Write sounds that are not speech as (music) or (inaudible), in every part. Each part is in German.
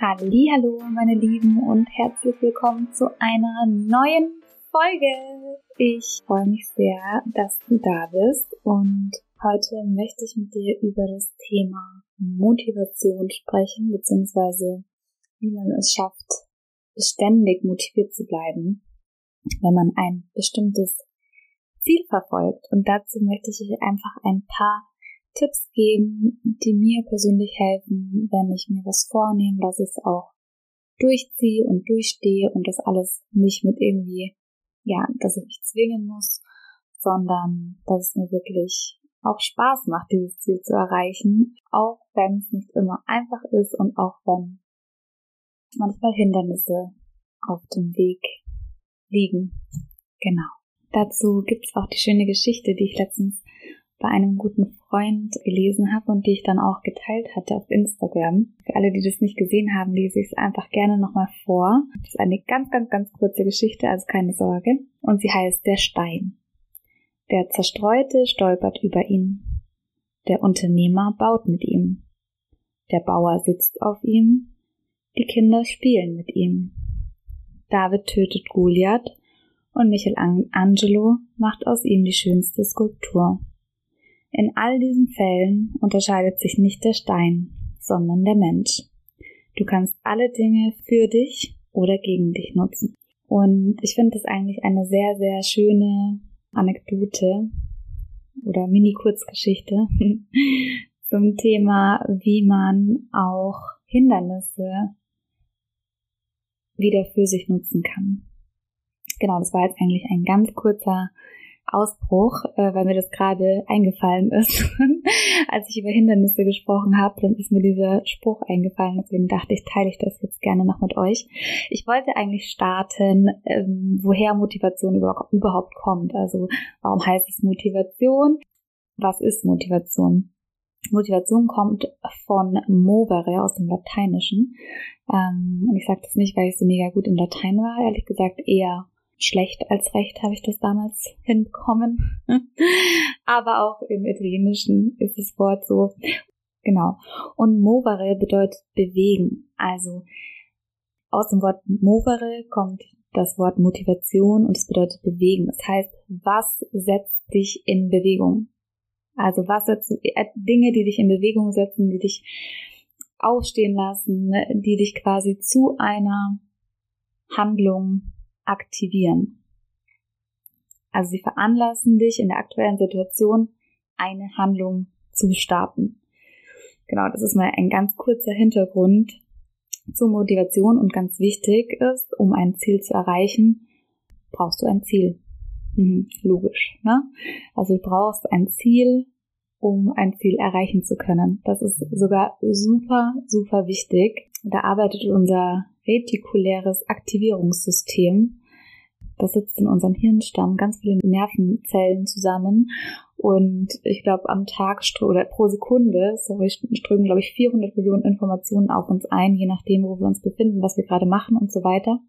Hallo, meine Lieben und herzlich willkommen zu einer neuen Folge. Ich freue mich sehr, dass du da bist und heute möchte ich mit dir über das Thema Motivation sprechen, beziehungsweise wie man es schafft, beständig motiviert zu bleiben, wenn man ein bestimmtes Ziel verfolgt. Und dazu möchte ich euch einfach ein paar Tipps geben, die mir persönlich helfen, wenn ich mir was vornehme, dass ich es auch durchziehe und durchstehe und das alles nicht mit irgendwie, ja, dass ich mich zwingen muss, sondern dass es mir wirklich auch Spaß macht, dieses Ziel zu erreichen, auch wenn es nicht immer einfach ist und auch wenn manchmal Hindernisse auf dem Weg liegen. Genau. Dazu gibt's auch die schöne Geschichte, die ich letztens bei einem guten Freund gelesen habe und die ich dann auch geteilt hatte auf Instagram. Für alle, die das nicht gesehen haben, lese ich es einfach gerne nochmal vor. Das ist eine ganz, ganz, ganz kurze Geschichte, also keine Sorge. Und sie heißt Der Stein. Der Zerstreute stolpert über ihn. Der Unternehmer baut mit ihm. Der Bauer sitzt auf ihm. Die Kinder spielen mit ihm. David tötet Goliath und Michelangelo macht aus ihm die schönste Skulptur. In all diesen Fällen unterscheidet sich nicht der Stein, sondern der Mensch. Du kannst alle Dinge für dich oder gegen dich nutzen. Und ich finde das eigentlich eine sehr, sehr schöne Anekdote oder Mini-Kurzgeschichte (laughs) zum Thema, wie man auch Hindernisse wieder für sich nutzen kann. Genau, das war jetzt eigentlich ein ganz kurzer Ausbruch, äh, weil mir das gerade eingefallen ist. (laughs) Als ich über Hindernisse gesprochen habe, dann ist mir dieser Spruch eingefallen. Deswegen dachte ich, teile ich das jetzt gerne noch mit euch. Ich wollte eigentlich starten, ähm, woher Motivation überhaupt kommt. Also warum heißt es Motivation? Was ist Motivation? Motivation kommt von movere aus dem Lateinischen. Ähm, und ich sage das nicht, weil ich so mega gut in Latein war, ehrlich gesagt eher schlecht als recht habe ich das damals hinbekommen. (laughs) Aber auch im Italienischen ist das Wort so. Genau. Und movere bedeutet bewegen. Also aus dem Wort movere kommt das Wort Motivation und es bedeutet bewegen. Das heißt, was setzt dich in Bewegung? Also was setzt äh, Dinge, die dich in Bewegung setzen, die dich aufstehen lassen, ne, die dich quasi zu einer Handlung aktivieren. Also sie veranlassen dich in der aktuellen Situation eine Handlung zu starten. Genau, das ist mal ein ganz kurzer Hintergrund zur Motivation und ganz wichtig ist, um ein Ziel zu erreichen, brauchst du ein Ziel. Mhm, logisch, ne? Also du brauchst ein Ziel, um ein Ziel erreichen zu können. Das ist sogar super, super wichtig. Da arbeitet unser retikuläres Aktivierungssystem. Das sitzt in unserem Hirnstamm ganz viele Nervenzellen zusammen und ich glaube am Tag oder pro Sekunde, sorry, strömen glaube ich 400 Millionen Informationen auf uns ein, je nachdem, wo wir uns befinden, was wir gerade machen und so weiter.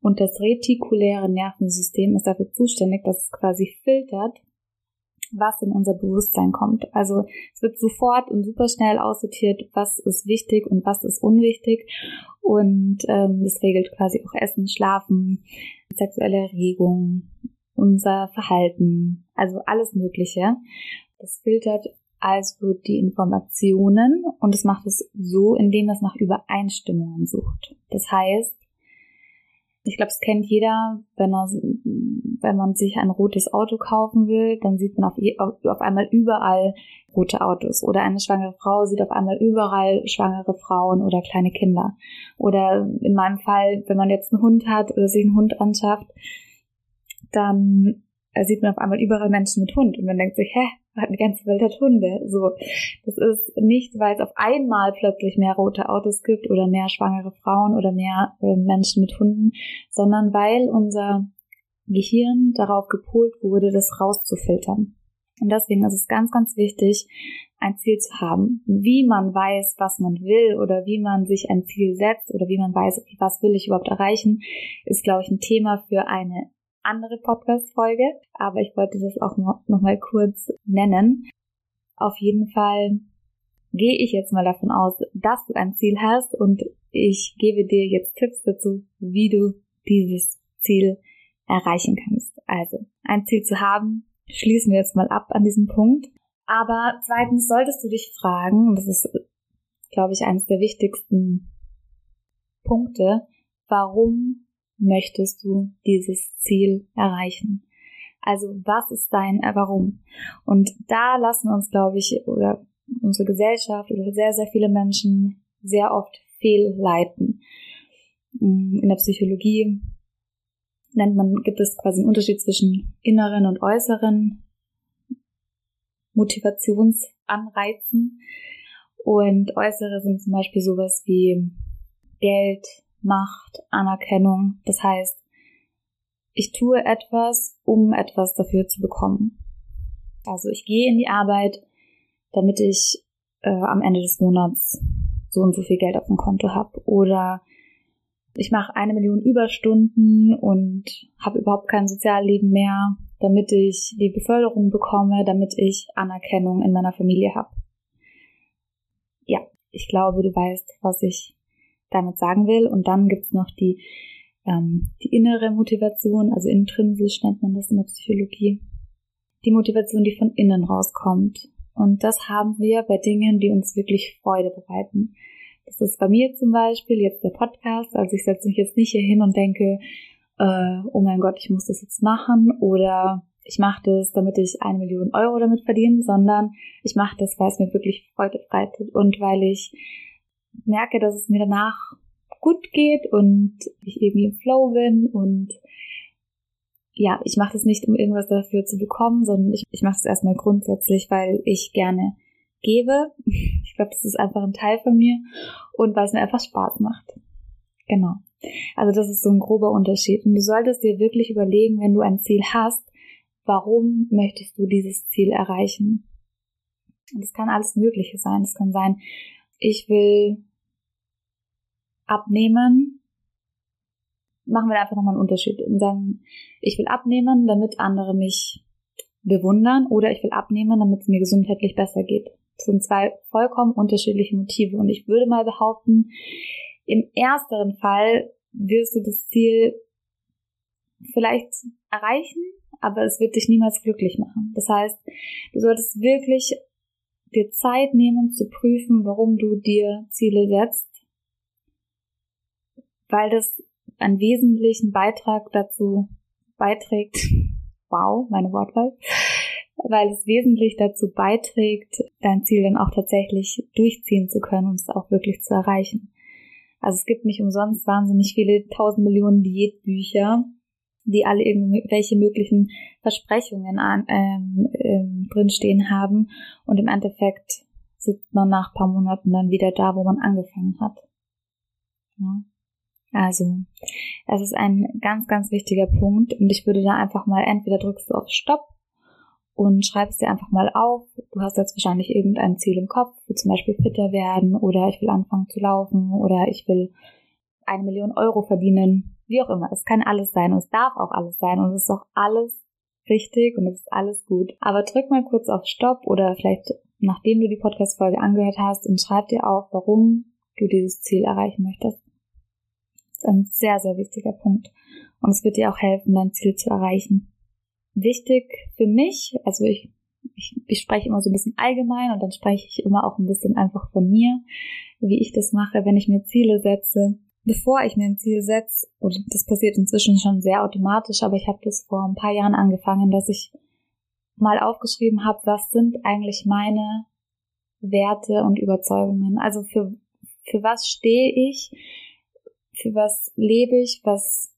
Und das retikuläre Nervensystem ist dafür zuständig, dass es quasi filtert, was in unser Bewusstsein kommt. Also es wird sofort und super schnell aussortiert, was ist wichtig und was ist unwichtig. Und ähm, das regelt quasi auch Essen, Schlafen, sexuelle Erregung, unser Verhalten, also alles Mögliche. Das filtert also die Informationen und es macht es so, indem es nach Übereinstimmungen sucht. Das heißt, ich glaube, es kennt jeder, wenn, er, wenn man sich ein rotes Auto kaufen will, dann sieht man auf, auf einmal überall rote Autos. Oder eine schwangere Frau sieht auf einmal überall schwangere Frauen oder kleine Kinder. Oder in meinem Fall, wenn man jetzt einen Hund hat oder sich einen Hund anschafft, dann sieht man auf einmal überall Menschen mit Hund und man denkt sich, hä, die ganze Welt hat Hunde. So, das ist nicht, weil es auf einmal plötzlich mehr rote Autos gibt oder mehr schwangere Frauen oder mehr äh, Menschen mit Hunden, sondern weil unser Gehirn darauf gepolt wurde, das rauszufiltern. Und deswegen ist es ganz, ganz wichtig, ein Ziel zu haben. Wie man weiß, was man will oder wie man sich ein Ziel setzt oder wie man weiß, was will ich überhaupt erreichen, ist, glaube ich, ein Thema für eine andere Podcast-Folge, aber ich wollte das auch noch, noch mal kurz nennen. Auf jeden Fall gehe ich jetzt mal davon aus, dass du ein Ziel hast und ich gebe dir jetzt Tipps dazu, wie du dieses Ziel erreichen kannst. Also, ein Ziel zu haben, schließen wir jetzt mal ab an diesem Punkt. Aber zweitens solltest du dich fragen, das ist, glaube ich, eines der wichtigsten Punkte, warum möchtest du dieses Ziel erreichen? Also was ist dein Warum? Und da lassen uns, glaube ich, oder unsere Gesellschaft oder sehr, sehr viele Menschen sehr oft fehlleiten. Mm, in der Psychologie nennt man, gibt es quasi einen Unterschied zwischen inneren und äußeren Motivationsanreizen. Und äußere sind zum Beispiel sowas wie Geld, Macht, Anerkennung. Das heißt, ich tue etwas, um etwas dafür zu bekommen. Also ich gehe in die Arbeit, damit ich äh, am Ende des Monats so und so viel Geld auf dem Konto habe. Oder ich mache eine Million Überstunden und habe überhaupt kein Sozialleben mehr, damit ich die Beförderung bekomme, damit ich Anerkennung in meiner Familie habe. Ja, ich glaube, du weißt, was ich damit sagen will. Und dann gibt's noch die, ähm, die innere Motivation, also intrinsisch nennt man das in der Psychologie. Die Motivation, die von innen rauskommt. Und das haben wir bei Dingen, die uns wirklich Freude bereiten. Das ist bei mir zum Beispiel jetzt der Podcast. Also ich setze mich jetzt nicht hier hin und denke, äh, oh mein Gott, ich muss das jetzt machen oder ich mache das, damit ich eine Million Euro damit verdiene, sondern ich mache das, weil es mir wirklich Freude bereitet und weil ich merke, dass es mir danach gut geht und ich irgendwie im Flow bin und ja, ich mache das nicht, um irgendwas dafür zu bekommen, sondern ich, ich mache es erstmal grundsätzlich, weil ich gerne gebe. (laughs) Ich glaube, das ist einfach ein Teil von mir und weil es mir einfach Spaß macht. Genau. Also das ist so ein grober Unterschied. Und du solltest dir wirklich überlegen, wenn du ein Ziel hast, warum möchtest du dieses Ziel erreichen? Und das kann alles Mögliche sein. Das kann sein, ich will abnehmen. Machen wir einfach nochmal einen Unterschied und sagen, ich will abnehmen, damit andere mich bewundern oder ich will abnehmen, damit es mir gesundheitlich besser geht. Das sind zwei vollkommen unterschiedliche Motive und ich würde mal behaupten, im ersteren Fall wirst du das Ziel vielleicht erreichen, aber es wird dich niemals glücklich machen. Das heißt, du solltest wirklich dir Zeit nehmen zu prüfen, warum du dir Ziele setzt, weil das einen wesentlichen Beitrag dazu beiträgt, (laughs) wow, meine Wortwahl, weil es wesentlich dazu beiträgt, dein Ziel dann auch tatsächlich durchziehen zu können und es auch wirklich zu erreichen. Also es gibt nicht umsonst wahnsinnig viele tausend Millionen Diätbücher, die alle irgendwelche möglichen Versprechungen an, ähm, ähm, drinstehen haben und im Endeffekt sitzt man nach paar Monaten dann wieder da, wo man angefangen hat. Ja. Also, das ist ein ganz, ganz wichtiger Punkt und ich würde da einfach mal, entweder drückst du auf Stopp und schreibst dir einfach mal auf. Du hast jetzt wahrscheinlich irgendein Ziel im Kopf, wie zum Beispiel fitter werden oder ich will anfangen zu laufen oder ich will eine Million Euro verdienen, wie auch immer. Es kann alles sein und es darf auch alles sein und es ist auch alles richtig und es ist alles gut. Aber drück mal kurz auf Stopp oder vielleicht nachdem du die Podcast-Folge angehört hast und schreib dir auf, warum du dieses Ziel erreichen möchtest. Ist ein sehr, sehr wichtiger Punkt. Und es wird dir auch helfen, dein Ziel zu erreichen. Wichtig für mich, also ich, ich, ich spreche immer so ein bisschen allgemein und dann spreche ich immer auch ein bisschen einfach von mir, wie ich das mache, wenn ich mir Ziele setze. Bevor ich mir ein Ziel setze, und das passiert inzwischen schon sehr automatisch, aber ich habe das vor ein paar Jahren angefangen, dass ich mal aufgeschrieben habe, was sind eigentlich meine Werte und Überzeugungen. Also für, für was stehe ich, für was lebe ich, was,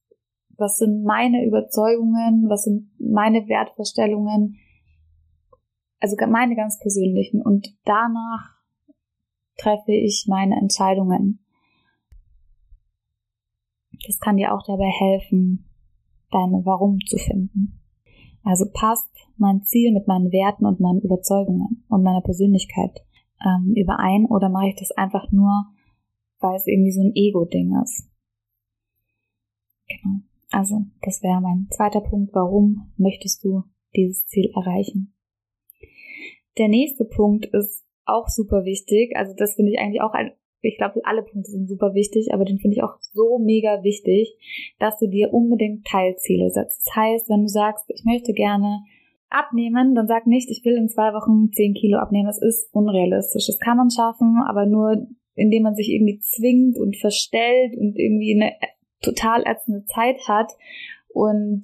was sind meine Überzeugungen, was sind meine Wertvorstellungen, also meine ganz persönlichen. Und danach treffe ich meine Entscheidungen. Das kann dir auch dabei helfen, deine Warum zu finden. Also passt mein Ziel mit meinen Werten und meinen Überzeugungen und meiner Persönlichkeit ähm, überein oder mache ich das einfach nur, weil es irgendwie so ein Ego-Ding ist. Genau. Also, das wäre mein zweiter Punkt. Warum möchtest du dieses Ziel erreichen? Der nächste Punkt ist auch super wichtig. Also das finde ich eigentlich auch ein, ich glaube, alle Punkte sind super wichtig, aber den finde ich auch so mega wichtig, dass du dir unbedingt Teilziele setzt. Das heißt, wenn du sagst, ich möchte gerne abnehmen, dann sag nicht, ich will in zwei Wochen zehn Kilo abnehmen. Das ist unrealistisch. Das kann man schaffen, aber nur indem man sich irgendwie zwingt und verstellt und irgendwie eine total ätzende Zeit hat und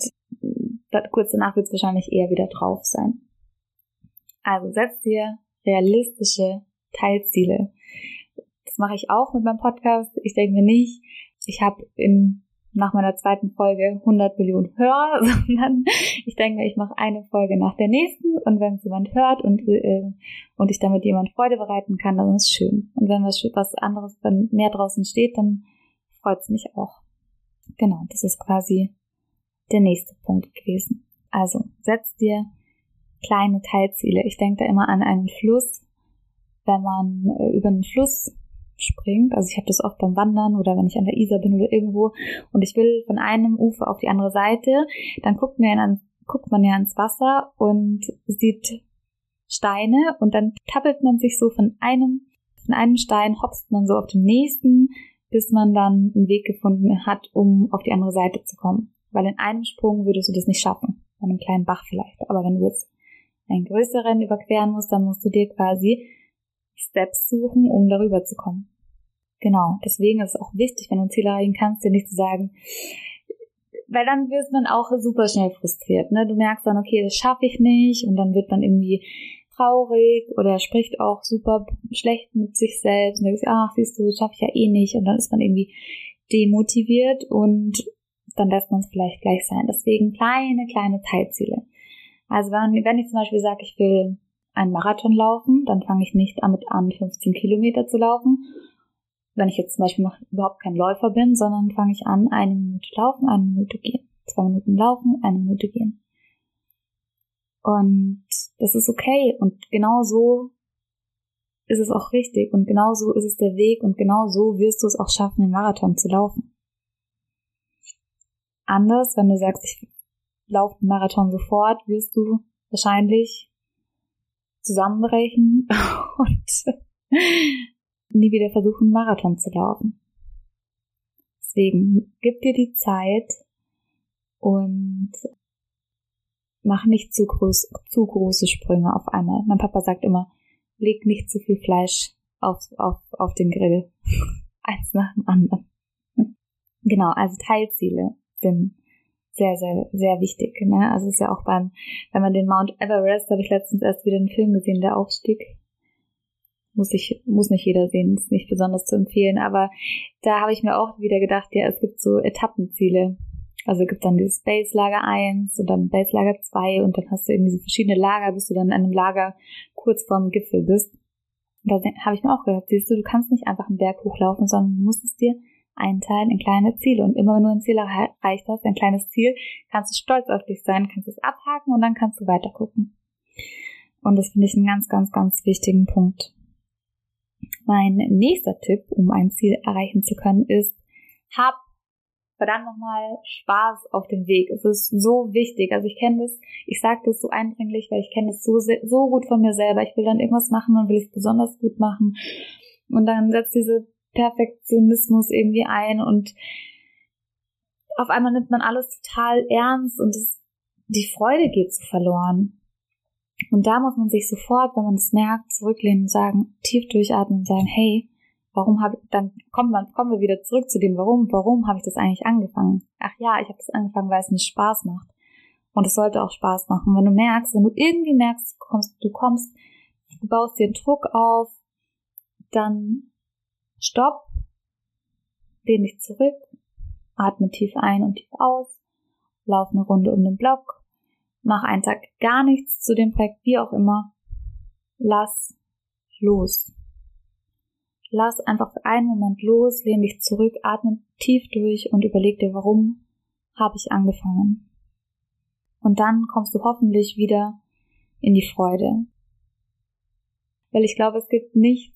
kurz danach wird es wahrscheinlich eher wieder drauf sein. Also setz dir realistische Teilziele. Das mache ich auch mit meinem Podcast. Ich denke mir nicht, ich habe in nach meiner zweiten Folge 100 Millionen Hörer, (laughs) sondern ich denke ich mache eine Folge nach der nächsten und wenn es jemand hört und, äh, und ich damit jemand Freude bereiten kann, dann ist es schön. Und wenn was, was anderes, wenn mehr draußen steht, dann freut es mich auch. Genau, das ist quasi der nächste Punkt gewesen. Also setz dir kleine Teilziele. Ich denke da immer an einen Fluss. Wenn man äh, über einen Fluss springt, also ich habe das oft beim Wandern oder wenn ich an der Isar bin oder irgendwo und ich will von einem Ufer auf die andere Seite, dann guckt man ja, an, guckt man ja ins Wasser und sieht Steine und dann tappelt man sich so von einem, von einem Stein, hopst man so auf den nächsten, bis man dann einen Weg gefunden hat, um auf die andere Seite zu kommen. Weil in einem Sprung würdest du das nicht schaffen. Bei einem kleinen Bach vielleicht. Aber wenn du jetzt einen größeren überqueren musst, dann musst du dir quasi Steps suchen, um darüber zu kommen. Genau, deswegen ist es auch wichtig, wenn du ein Ziel erreichen kannst, dir nicht zu sagen, weil dann wirst man auch super schnell frustriert. Ne? Du merkst dann, okay, das schaffe ich nicht und dann wird man irgendwie traurig oder spricht auch super schlecht mit sich selbst und denkst, ach, siehst du, das schaffe ich ja eh nicht und dann ist man irgendwie demotiviert und dann lässt man es vielleicht gleich sein. Deswegen kleine, kleine Teilziele. Also wenn, wenn ich zum Beispiel sage, ich will einen Marathon laufen, dann fange ich nicht damit an, 15 Kilometer zu laufen. Wenn ich jetzt zum Beispiel noch überhaupt kein Läufer bin, sondern fange ich an, eine Minute laufen, eine Minute gehen. Zwei Minuten laufen, eine Minute gehen. Und das ist okay. Und genau so ist es auch richtig. Und genau so ist es der Weg. Und genau so wirst du es auch schaffen, den Marathon zu laufen. Anders, wenn du sagst, ich laufe den Marathon sofort, wirst du wahrscheinlich zusammenbrechen (laughs) und nie wieder versuchen, Marathon zu laufen. Deswegen gib dir die Zeit und mach nicht zu, groß, zu große Sprünge auf einmal. Mein Papa sagt immer, leg nicht zu viel Fleisch auf, auf, auf den Grill. (laughs) Eins nach dem anderen. Genau, also Teilziele sind sehr, sehr, sehr wichtig. Ne? Also ist ja auch beim, wenn man den Mount Everest, habe ich letztens erst wieder einen Film gesehen, der Aufstieg. Muss ich, muss nicht jeder sehen, ist nicht besonders zu empfehlen, aber da habe ich mir auch wieder gedacht, ja, es gibt so Etappenziele. Also gibt dann dieses Base Lager 1 und dann Base Lager 2 und dann hast du irgendwie so verschiedene Lager, bis du dann in einem Lager kurz vorm Gipfel bist. Da habe ich mir auch gedacht, siehst du, du kannst nicht einfach einen Berg hochlaufen, sondern du musst es dir einteilen in kleine Ziele. Und immer wenn du ein Ziel erreicht hast, ein kleines Ziel, kannst du stolz auf dich sein, kannst es abhaken und dann kannst du weiter gucken. Und das finde ich einen ganz, ganz, ganz wichtigen Punkt. Mein nächster Tipp, um ein Ziel erreichen zu können, ist, hab verdammt nochmal Spaß auf dem Weg. Es ist so wichtig. Also ich kenne das, ich sage das so eindringlich, weil ich kenne das so, so gut von mir selber. Ich will dann irgendwas machen und will es besonders gut machen. Und dann setzt diese Perfektionismus irgendwie ein und auf einmal nimmt man alles total ernst und es, die Freude geht so verloren. Und da muss man sich sofort, wenn man es merkt, zurücklehnen und sagen, tief durchatmen und sagen, hey, warum habe ich, dann kommt man, kommen wir wieder zurück zu dem Warum, warum habe ich das eigentlich angefangen? Ach ja, ich habe das angefangen, weil es mir Spaß macht. Und es sollte auch Spaß machen. Wenn du merkst, wenn du irgendwie merkst, du kommst, du kommst, du baust dir Druck auf, dann Stopp, lehn dich zurück, atme tief ein und tief aus, lauf eine Runde um den Block, mach einen Tag gar nichts zu dem Projekt, wie auch immer. Lass los. Lass einfach für einen Moment los, lehn dich zurück, atme tief durch und überleg dir, warum habe ich angefangen. Und dann kommst du hoffentlich wieder in die Freude. Weil ich glaube, es gibt nichts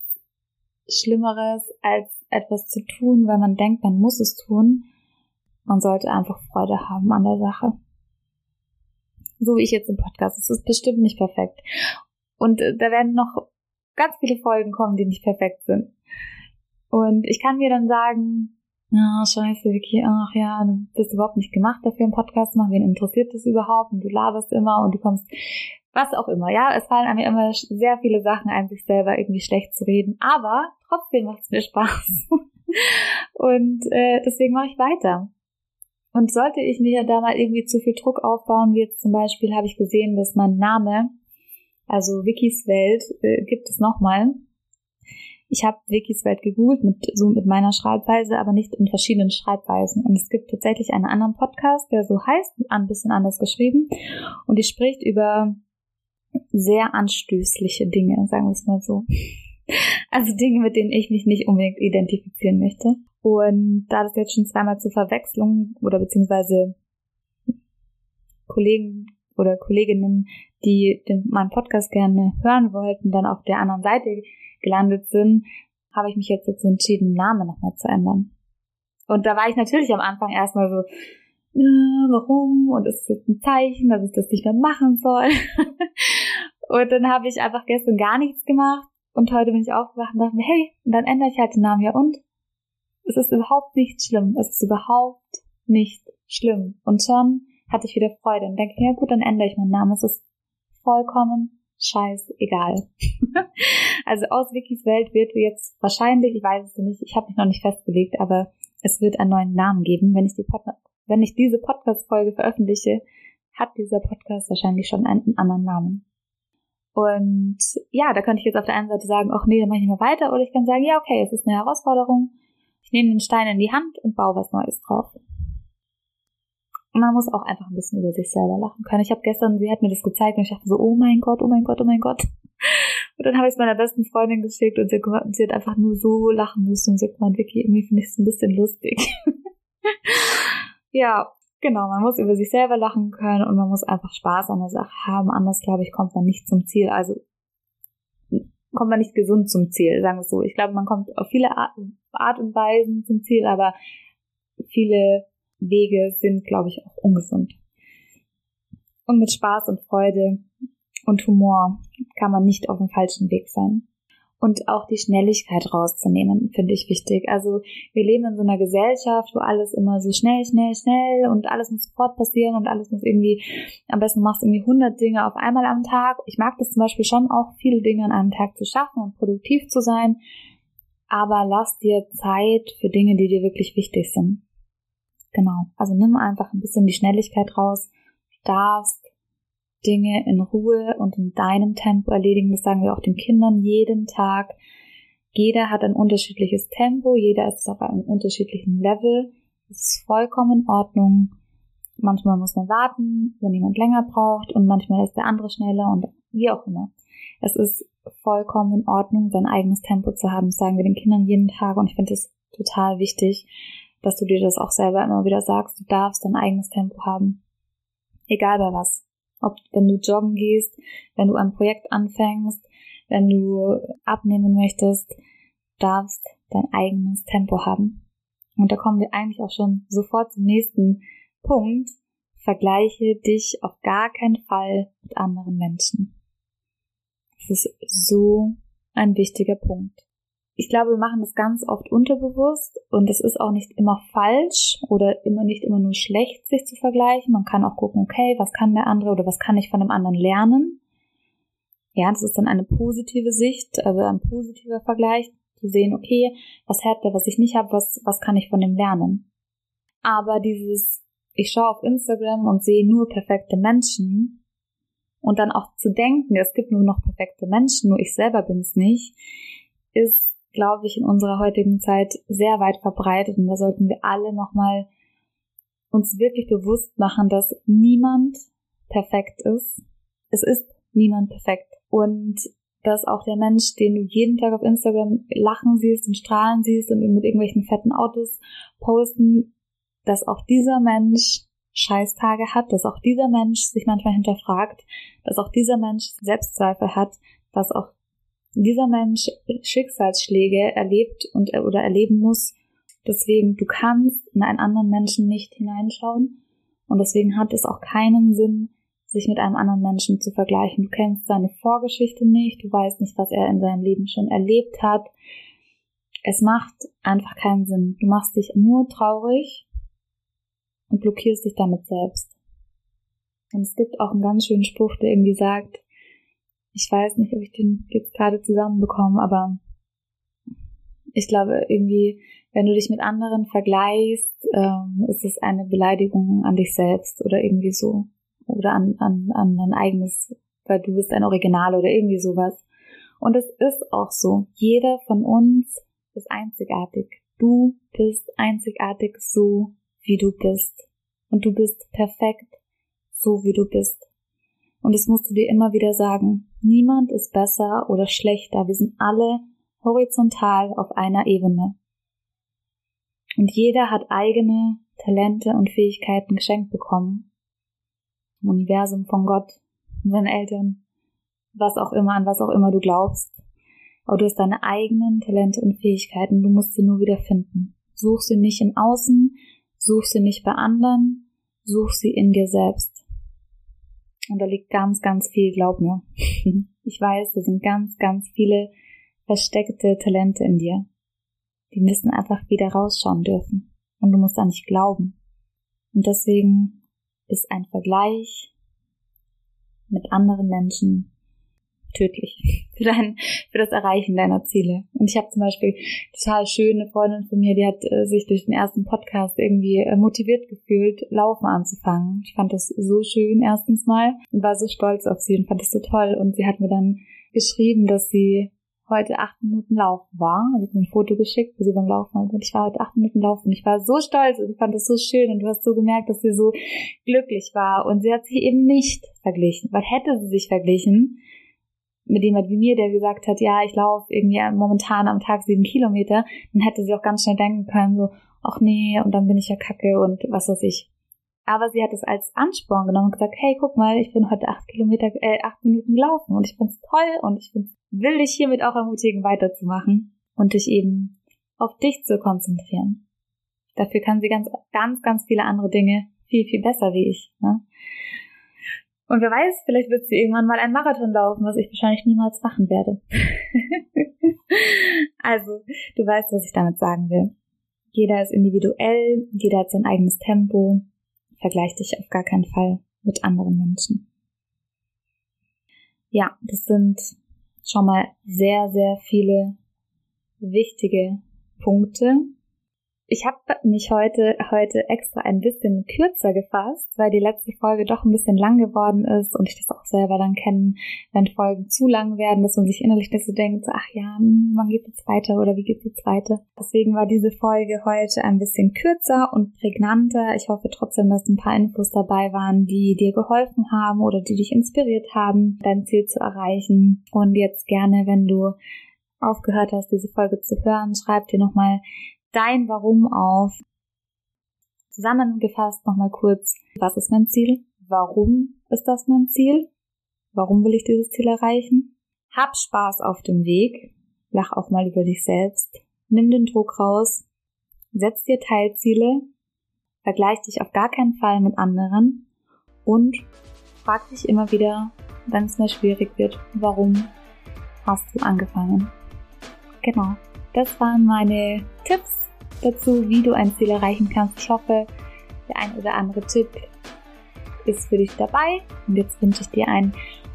Schlimmeres, als etwas zu tun, weil man denkt, man muss es tun. Man sollte einfach Freude haben an der Sache. So wie ich jetzt im Podcast. Es ist bestimmt nicht perfekt. Und äh, da werden noch ganz viele Folgen kommen, die nicht perfekt sind. Und ich kann mir dann sagen, ja, scheiße, Vicky, ach ja, du bist überhaupt nicht gemacht dafür, einen Podcast zu machen. Wen interessiert das überhaupt? Und du laberst immer und du kommst, was auch immer. Ja, es fallen mir immer sehr viele Sachen ein, sich selber irgendwie schlecht zu reden. Aber trotzdem macht es mir Spaß. (laughs) und äh, deswegen mache ich weiter. Und sollte ich mir da mal irgendwie zu viel Druck aufbauen, wie jetzt zum Beispiel habe ich gesehen, dass mein Name, also Wikis Welt, äh, gibt es nochmal. Ich habe Wikis Welt gegoogelt mit so mit meiner Schreibweise, aber nicht in verschiedenen Schreibweisen. Und es gibt tatsächlich einen anderen Podcast, der so heißt, ein bisschen anders geschrieben, und die spricht über sehr anstößliche Dinge, sagen wir es mal so. Also Dinge, mit denen ich mich nicht unbedingt identifizieren möchte. Und da das jetzt schon zweimal zur Verwechslung oder beziehungsweise Kollegen oder Kolleginnen, die den, meinen Podcast gerne hören wollten, dann auf der anderen Seite gelandet sind, habe ich mich jetzt dazu entschieden, den Namen nochmal zu ändern. Und da war ich natürlich am Anfang erstmal so, äh, warum? Und ist das jetzt ein Zeichen, dass ich das nicht mehr machen soll? (laughs) und dann habe ich einfach gestern gar nichts gemacht und heute bin ich aufgewacht und dachte mir, hey, und dann ändere ich halt den Namen ja und? Es ist überhaupt nicht schlimm. Es ist überhaupt nicht schlimm. Und schon hatte ich wieder Freude und denke, ja gut, dann ändere ich meinen Namen. Es ist vollkommen scheißegal. (laughs) also aus Wikis Welt wird jetzt wahrscheinlich, ich weiß es nicht, ich habe mich noch nicht festgelegt, aber es wird einen neuen Namen geben. Wenn ich, die Pod wenn ich diese Podcast-Folge veröffentliche, hat dieser Podcast wahrscheinlich schon einen anderen Namen. Und ja, da könnte ich jetzt auf der einen Seite sagen, ach nee, dann mache ich nicht mehr weiter, oder ich kann sagen, ja, okay, es ist eine Herausforderung. Ich nehme den Stein in die Hand und baue was Neues drauf. Man muss auch einfach ein bisschen über sich selber lachen können. Ich habe gestern, sie hat mir das gezeigt und ich dachte so, oh mein Gott, oh mein Gott, oh mein Gott. (laughs) Und dann habe ich es meiner besten Freundin geschickt und sie, und sie hat einfach nur so lachen müssen und hat gemeint, Vicky, irgendwie finde ich es ein bisschen lustig. (laughs) ja, genau, man muss über sich selber lachen können und man muss einfach Spaß an der Sache haben. Anders, glaube ich, kommt man nicht zum Ziel. Also kommt man nicht gesund zum Ziel, sagen wir so. Ich glaube, man kommt auf viele Art, Art und Weisen zum Ziel, aber viele Wege sind, glaube ich, auch ungesund. Und mit Spaß und Freude und Humor kann man nicht auf dem falschen Weg sein und auch die Schnelligkeit rauszunehmen, finde ich wichtig. Also wir leben in so einer Gesellschaft, wo alles immer so schnell, schnell, schnell und alles muss sofort passieren und alles muss irgendwie, am besten machst du irgendwie 100 Dinge auf einmal am Tag. Ich mag das zum Beispiel schon auch, viele Dinge an einem Tag zu schaffen und produktiv zu sein, aber lass dir Zeit für Dinge, die dir wirklich wichtig sind. Genau. Also nimm einfach ein bisschen die Schnelligkeit raus. Du darfst Dinge in Ruhe und in deinem Tempo erledigen. Das sagen wir auch den Kindern jeden Tag. Jeder hat ein unterschiedliches Tempo, jeder ist auf einem unterschiedlichen Level. Das ist vollkommen in Ordnung. Manchmal muss man warten, wenn jemand länger braucht und manchmal ist der andere schneller und wie auch immer. Es ist vollkommen in Ordnung, sein eigenes Tempo zu haben. Das sagen wir den Kindern jeden Tag und ich finde es total wichtig, dass du dir das auch selber immer wieder sagst. Du darfst dein eigenes Tempo haben. Egal bei was. Ob wenn du joggen gehst, wenn du ein Projekt anfängst, wenn du abnehmen möchtest, darfst dein eigenes Tempo haben. Und da kommen wir eigentlich auch schon sofort zum nächsten Punkt. Vergleiche dich auf gar keinen Fall mit anderen Menschen. Das ist so ein wichtiger Punkt ich glaube, wir machen das ganz oft unterbewusst und es ist auch nicht immer falsch oder immer nicht immer nur schlecht, sich zu vergleichen. Man kann auch gucken, okay, was kann der andere oder was kann ich von dem anderen lernen? Ja, das ist dann eine positive Sicht, also ein positiver Vergleich, zu sehen, okay, was hat der, was ich nicht habe, was, was kann ich von dem lernen? Aber dieses, ich schaue auf Instagram und sehe nur perfekte Menschen und dann auch zu denken, es gibt nur noch perfekte Menschen, nur ich selber bin es nicht, ist glaube ich, in unserer heutigen Zeit sehr weit verbreitet und da sollten wir alle nochmal uns wirklich bewusst machen, dass niemand perfekt ist. Es ist niemand perfekt und dass auch der Mensch, den du jeden Tag auf Instagram lachen siehst und strahlen siehst und mit irgendwelchen fetten Autos posten, dass auch dieser Mensch Scheißtage hat, dass auch dieser Mensch sich manchmal hinterfragt, dass auch dieser Mensch Selbstzweifel hat, dass auch dieser Mensch Schicksalsschläge erlebt und oder erleben muss. Deswegen, du kannst in einen anderen Menschen nicht hineinschauen. Und deswegen hat es auch keinen Sinn, sich mit einem anderen Menschen zu vergleichen. Du kennst seine Vorgeschichte nicht, du weißt nicht, was er in seinem Leben schon erlebt hat. Es macht einfach keinen Sinn. Du machst dich nur traurig und blockierst dich damit selbst. Und es gibt auch einen ganz schönen Spruch, der irgendwie sagt, ich weiß nicht, ob ich den jetzt gerade zusammenbekomme, aber ich glaube irgendwie, wenn du dich mit anderen vergleichst, ähm, ist es eine Beleidigung an dich selbst oder irgendwie so. Oder an, an, an dein eigenes, weil du bist ein Original oder irgendwie sowas. Und es ist auch so. Jeder von uns ist einzigartig. Du bist einzigartig so, wie du bist. Und du bist perfekt, so wie du bist. Und das musst du dir immer wieder sagen. Niemand ist besser oder schlechter. Wir sind alle horizontal auf einer Ebene. Und jeder hat eigene Talente und Fähigkeiten geschenkt bekommen. Im Universum von Gott, seinen Eltern, was auch immer, an was auch immer du glaubst. Aber du hast deine eigenen Talente und Fähigkeiten, du musst sie nur wieder finden. Such sie nicht im Außen, such sie nicht bei anderen, such sie in dir selbst. Und da liegt ganz, ganz viel, glaub mir. (laughs) Ich weiß, da sind ganz, ganz viele versteckte Talente in dir. Die müssen einfach wieder rausschauen dürfen. Und du musst da nicht glauben. Und deswegen ist ein Vergleich mit anderen Menschen tödlich (laughs) für dein, für das Erreichen deiner Ziele. Und ich habe zum Beispiel total schöne Freundin von mir, die hat äh, sich durch den ersten Podcast irgendwie äh, motiviert gefühlt, Laufen anzufangen. Ich fand das so schön erstens mal und war so stolz auf sie und fand das so toll. Und sie hat mir dann geschrieben, dass sie heute acht Minuten laufen war. Also ich mir ein Foto geschickt, wo sie beim Laufen war. Und ich war heute acht Minuten laufen. Und ich war so stolz und ich fand das so schön. Und du hast so gemerkt, dass sie so glücklich war. Und sie hat sich eben nicht verglichen. Weil hätte sie sich verglichen mit jemand wie mir, der gesagt hat, ja, ich laufe irgendwie momentan am Tag sieben Kilometer, dann hätte sie auch ganz schnell denken können, so, ach nee, und dann bin ich ja kacke und was weiß ich. Aber sie hat es als Ansporn genommen und gesagt, hey, guck mal, ich bin heute acht Kilometer, äh, acht Minuten gelaufen und ich find's toll und ich find's, will dich hiermit auch ermutigen, weiterzumachen und dich eben auf dich zu konzentrieren. Dafür kann sie ganz, ganz, ganz viele andere Dinge viel, viel besser wie ich. Ne? Und wer weiß, vielleicht wird sie irgendwann mal einen Marathon laufen, was ich wahrscheinlich niemals machen werde. (laughs) also, du weißt, was ich damit sagen will. Jeder ist individuell, jeder hat sein eigenes Tempo, vergleich dich auf gar keinen Fall mit anderen Menschen. Ja, das sind schon mal sehr, sehr viele wichtige Punkte, ich habe mich heute, heute extra ein bisschen kürzer gefasst, weil die letzte Folge doch ein bisschen lang geworden ist und ich das auch selber dann kennen, wenn Folgen zu lang werden, dass man sich innerlich nicht so denkt, ach ja, wann geht's jetzt weiter oder wie geht's jetzt weiter. Deswegen war diese Folge heute ein bisschen kürzer und prägnanter. Ich hoffe trotzdem, dass ein paar Infos dabei waren, die dir geholfen haben oder die dich inspiriert haben, dein Ziel zu erreichen. Und jetzt gerne, wenn du aufgehört hast, diese Folge zu hören, schreib dir nochmal dein Warum auf. Zusammengefasst nochmal kurz, was ist mein Ziel? Warum ist das mein Ziel? Warum will ich dieses Ziel erreichen? Hab Spaß auf dem Weg. Lach auch mal über dich selbst. Nimm den Druck raus. Setz dir Teilziele. Vergleich dich auf gar keinen Fall mit anderen. Und frag dich immer wieder, wenn es mal schwierig wird, warum hast du angefangen? Genau. Das waren meine Tipps dazu, wie du ein Ziel erreichen kannst. Ich hoffe, der ein oder andere Tipp ist für dich dabei. Und jetzt wünsche ich dir ein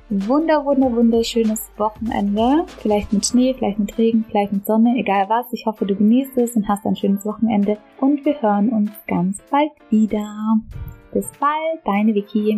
wunder, wunder, wunderschönes Wochenende. Vielleicht mit Schnee, vielleicht mit Regen, vielleicht mit Sonne, egal was. Ich hoffe, du genießt es und hast ein schönes Wochenende. Und wir hören uns ganz bald wieder. Bis bald, deine Vicky.